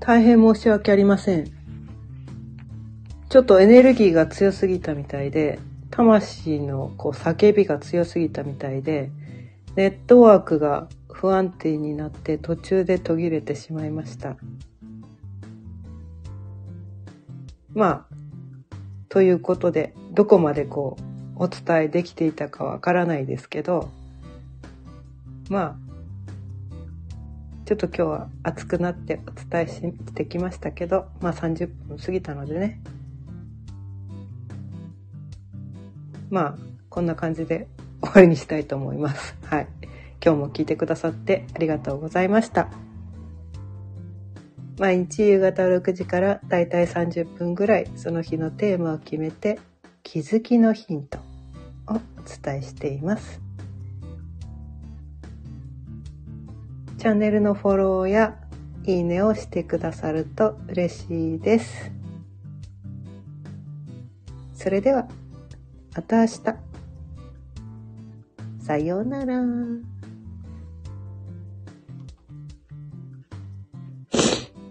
大変申し訳ありません。ちょっとエネルギーが強すぎたみたいで、魂のこう叫びが強すぎたみたいで、ネットワークが不安定になって途中で途切れてしまいました。まあ、ということで、どこまでこう、お伝えできていたかわからないですけど、まあ、ちょっと今日は熱くなってお伝えしてきましたけど、まあ30分過ぎたのでね。まあ、こんな感じで終わりにしたいと思います。はい。今日も聞いてくださってありがとうございました。毎日夕方6時からだいたい30分ぐらいその日のテーマを決めて気づきのヒントをお伝えしています。チャンネルのフォローやいいねをしてくださると嬉しいです。それでは、また明日。さようなら。